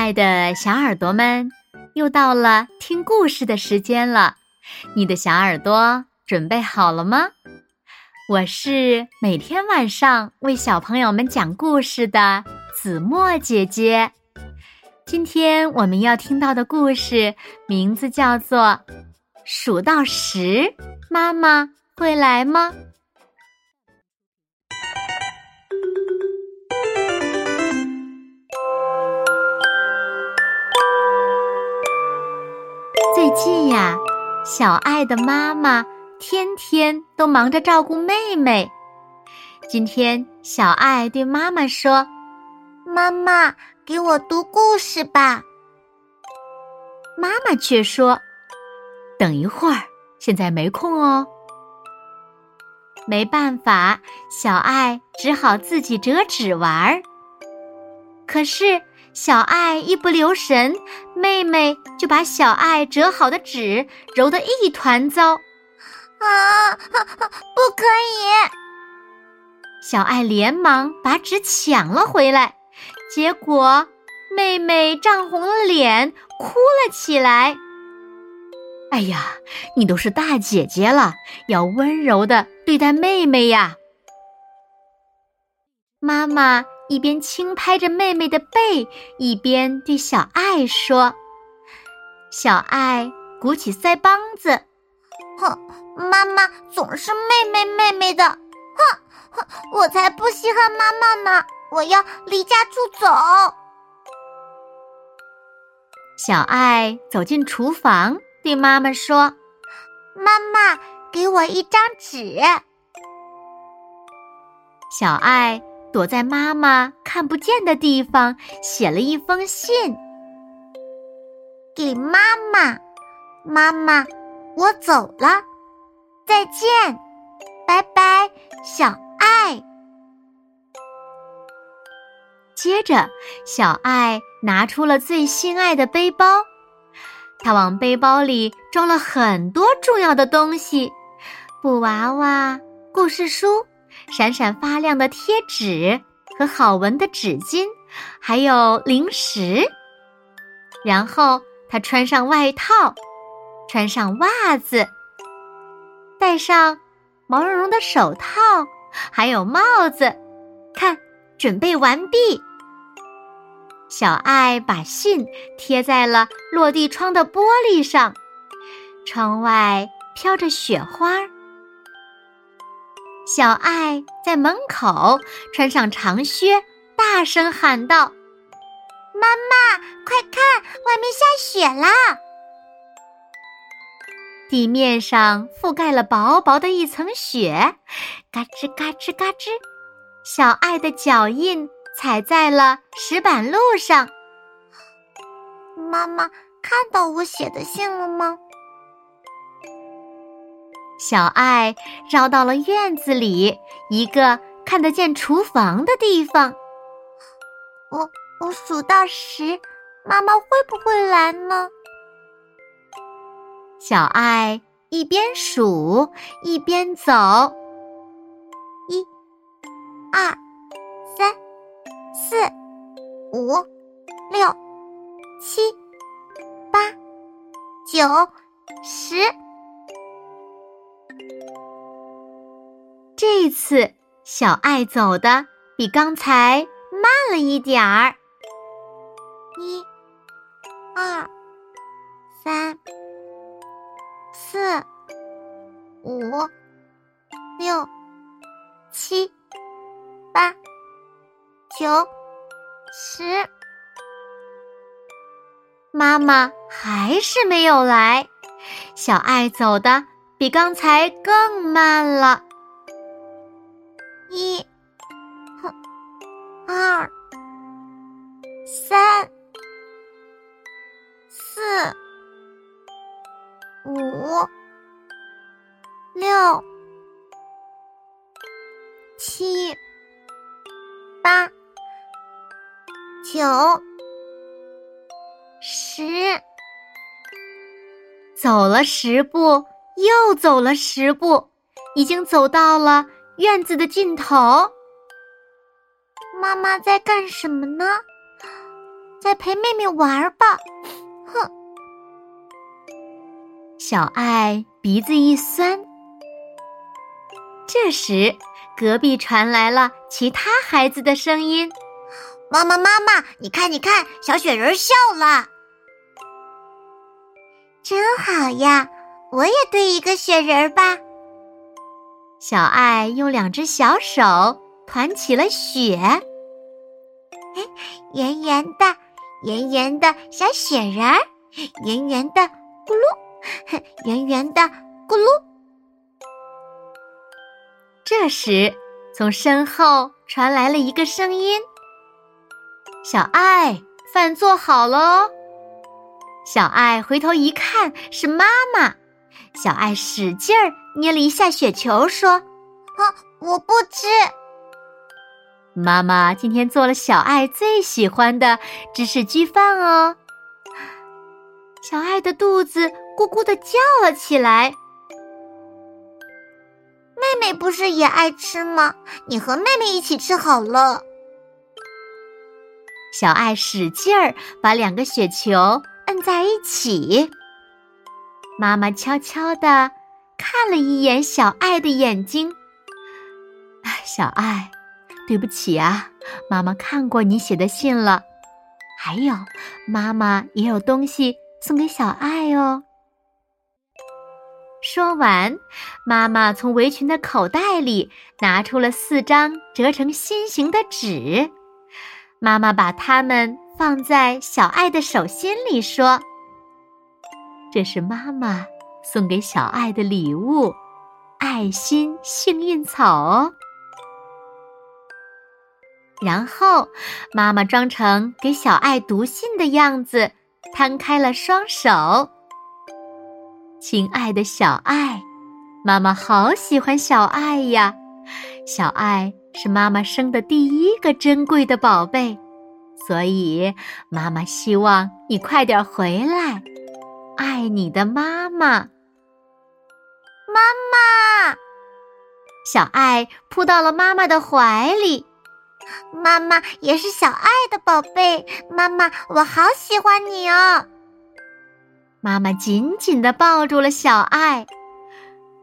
爱的小耳朵们，又到了听故事的时间了。你的小耳朵准备好了吗？我是每天晚上为小朋友们讲故事的子墨姐姐。今天我们要听到的故事名字叫做《数到十，妈妈会来吗》。最近呀，小爱的妈妈天天都忙着照顾妹妹。今天，小爱对妈妈说：“妈妈，给我读故事吧。”妈妈却说：“等一会儿，现在没空哦。”没办法，小爱只好自己折纸玩儿。可是。小爱一不留神，妹妹就把小爱折好的纸揉得一团糟。啊，不可以！小爱连忙把纸抢了回来，结果妹妹涨红了脸，哭了起来。哎呀，你都是大姐姐了，要温柔的对待妹妹呀！妈妈。一边轻拍着妹妹的背，一边对小爱说：“小爱，鼓起腮帮子，哼，妈妈总是妹妹妹妹的，哼哼，我才不稀罕妈妈呢！我要离家出走。”小爱走进厨房，对妈妈说：“妈妈，给我一张纸。”小爱。躲在妈妈看不见的地方，写了一封信给妈妈。妈妈，我走了，再见，拜拜，小爱。接着，小爱拿出了最心爱的背包，她往背包里装了很多重要的东西：布娃娃、故事书。闪闪发亮的贴纸和好闻的纸巾，还有零食。然后他穿上外套，穿上袜子，戴上毛茸茸的手套，还有帽子。看，准备完毕。小爱把信贴在了落地窗的玻璃上，窗外飘着雪花。小爱在门口穿上长靴，大声喊道：“妈妈，快看，外面下雪啦！”地面上覆盖了薄薄的一层雪，嘎吱嘎吱嘎吱，小爱的脚印踩在了石板路上。妈妈看到我写的信了吗？小爱绕到了院子里一个看得见厨房的地方。我我数到十，妈妈会不会来呢？小爱一边数一边走，一、二、三、四、五、六、七、八、九、十。这次小爱走的比刚才慢了一点儿。一、二、三、四、五、六、七、八、九、十。妈妈还是没有来，小爱走的比刚才更慢了。一，二，三，四，五，六，七，八，九，十，走了十步，又走了十步，已经走到了。院子的尽头，妈妈在干什么呢？在陪妹妹玩吧。哼！小爱鼻子一酸。这时，隔壁传来了其他孩子的声音：“妈妈，妈妈，你看，你看，小雪人笑了，真好呀！我也堆一个雪人吧。”小爱用两只小手团起了雪，哎，圆圆的，圆圆的小雪人儿，圆圆的，咕噜，圆圆的，咕噜。这时，从身后传来了一个声音：“小爱，饭做好了哦。”小爱回头一看，是妈妈。小爱使劲儿捏了一下雪球，说：“啊，我不吃。”妈妈今天做了小爱最喜欢的芝士焗饭哦。小爱的肚子咕咕的叫了起来。妹妹不是也爱吃吗？你和妹妹一起吃好了。小爱使劲儿把两个雪球摁在一起。妈妈悄悄地看了一眼小爱的眼睛。小爱，对不起啊，妈妈看过你写的信了。还有，妈妈也有东西送给小爱哦。说完，妈妈从围裙的口袋里拿出了四张折成心形的纸。妈妈把它们放在小爱的手心里，说。这是妈妈送给小爱的礼物，爱心幸运草哦。然后，妈妈装成给小爱读信的样子，摊开了双手。亲爱的小爱，妈妈好喜欢小爱呀！小爱是妈妈生的第一个珍贵的宝贝，所以妈妈希望你快点回来。爱你的妈妈，妈妈，小爱扑到了妈妈的怀里。妈妈也是小爱的宝贝，妈妈，我好喜欢你哦。妈妈紧紧的抱住了小爱，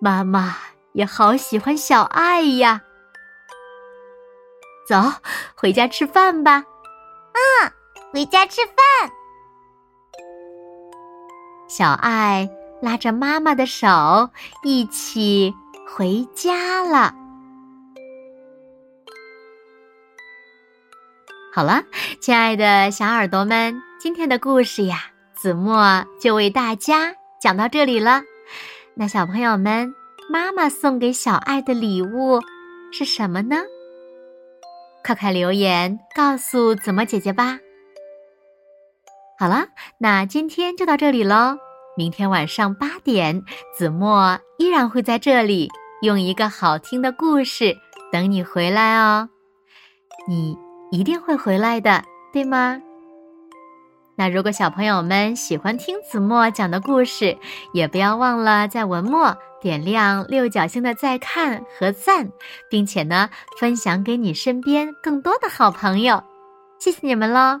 妈妈也好喜欢小爱呀。走，回家吃饭吧。嗯，回家吃饭。小爱拉着妈妈的手，一起回家了。好了，亲爱的小耳朵们，今天的故事呀，子墨就为大家讲到这里了。那小朋友们，妈妈送给小爱的礼物是什么呢？快快留言告诉子墨姐姐吧。好了，那今天就到这里喽。明天晚上八点，子墨依然会在这里，用一个好听的故事等你回来哦。你一定会回来的，对吗？那如果小朋友们喜欢听子墨讲的故事，也不要忘了在文末点亮六角星的再看和赞，并且呢，分享给你身边更多的好朋友。谢谢你们喽！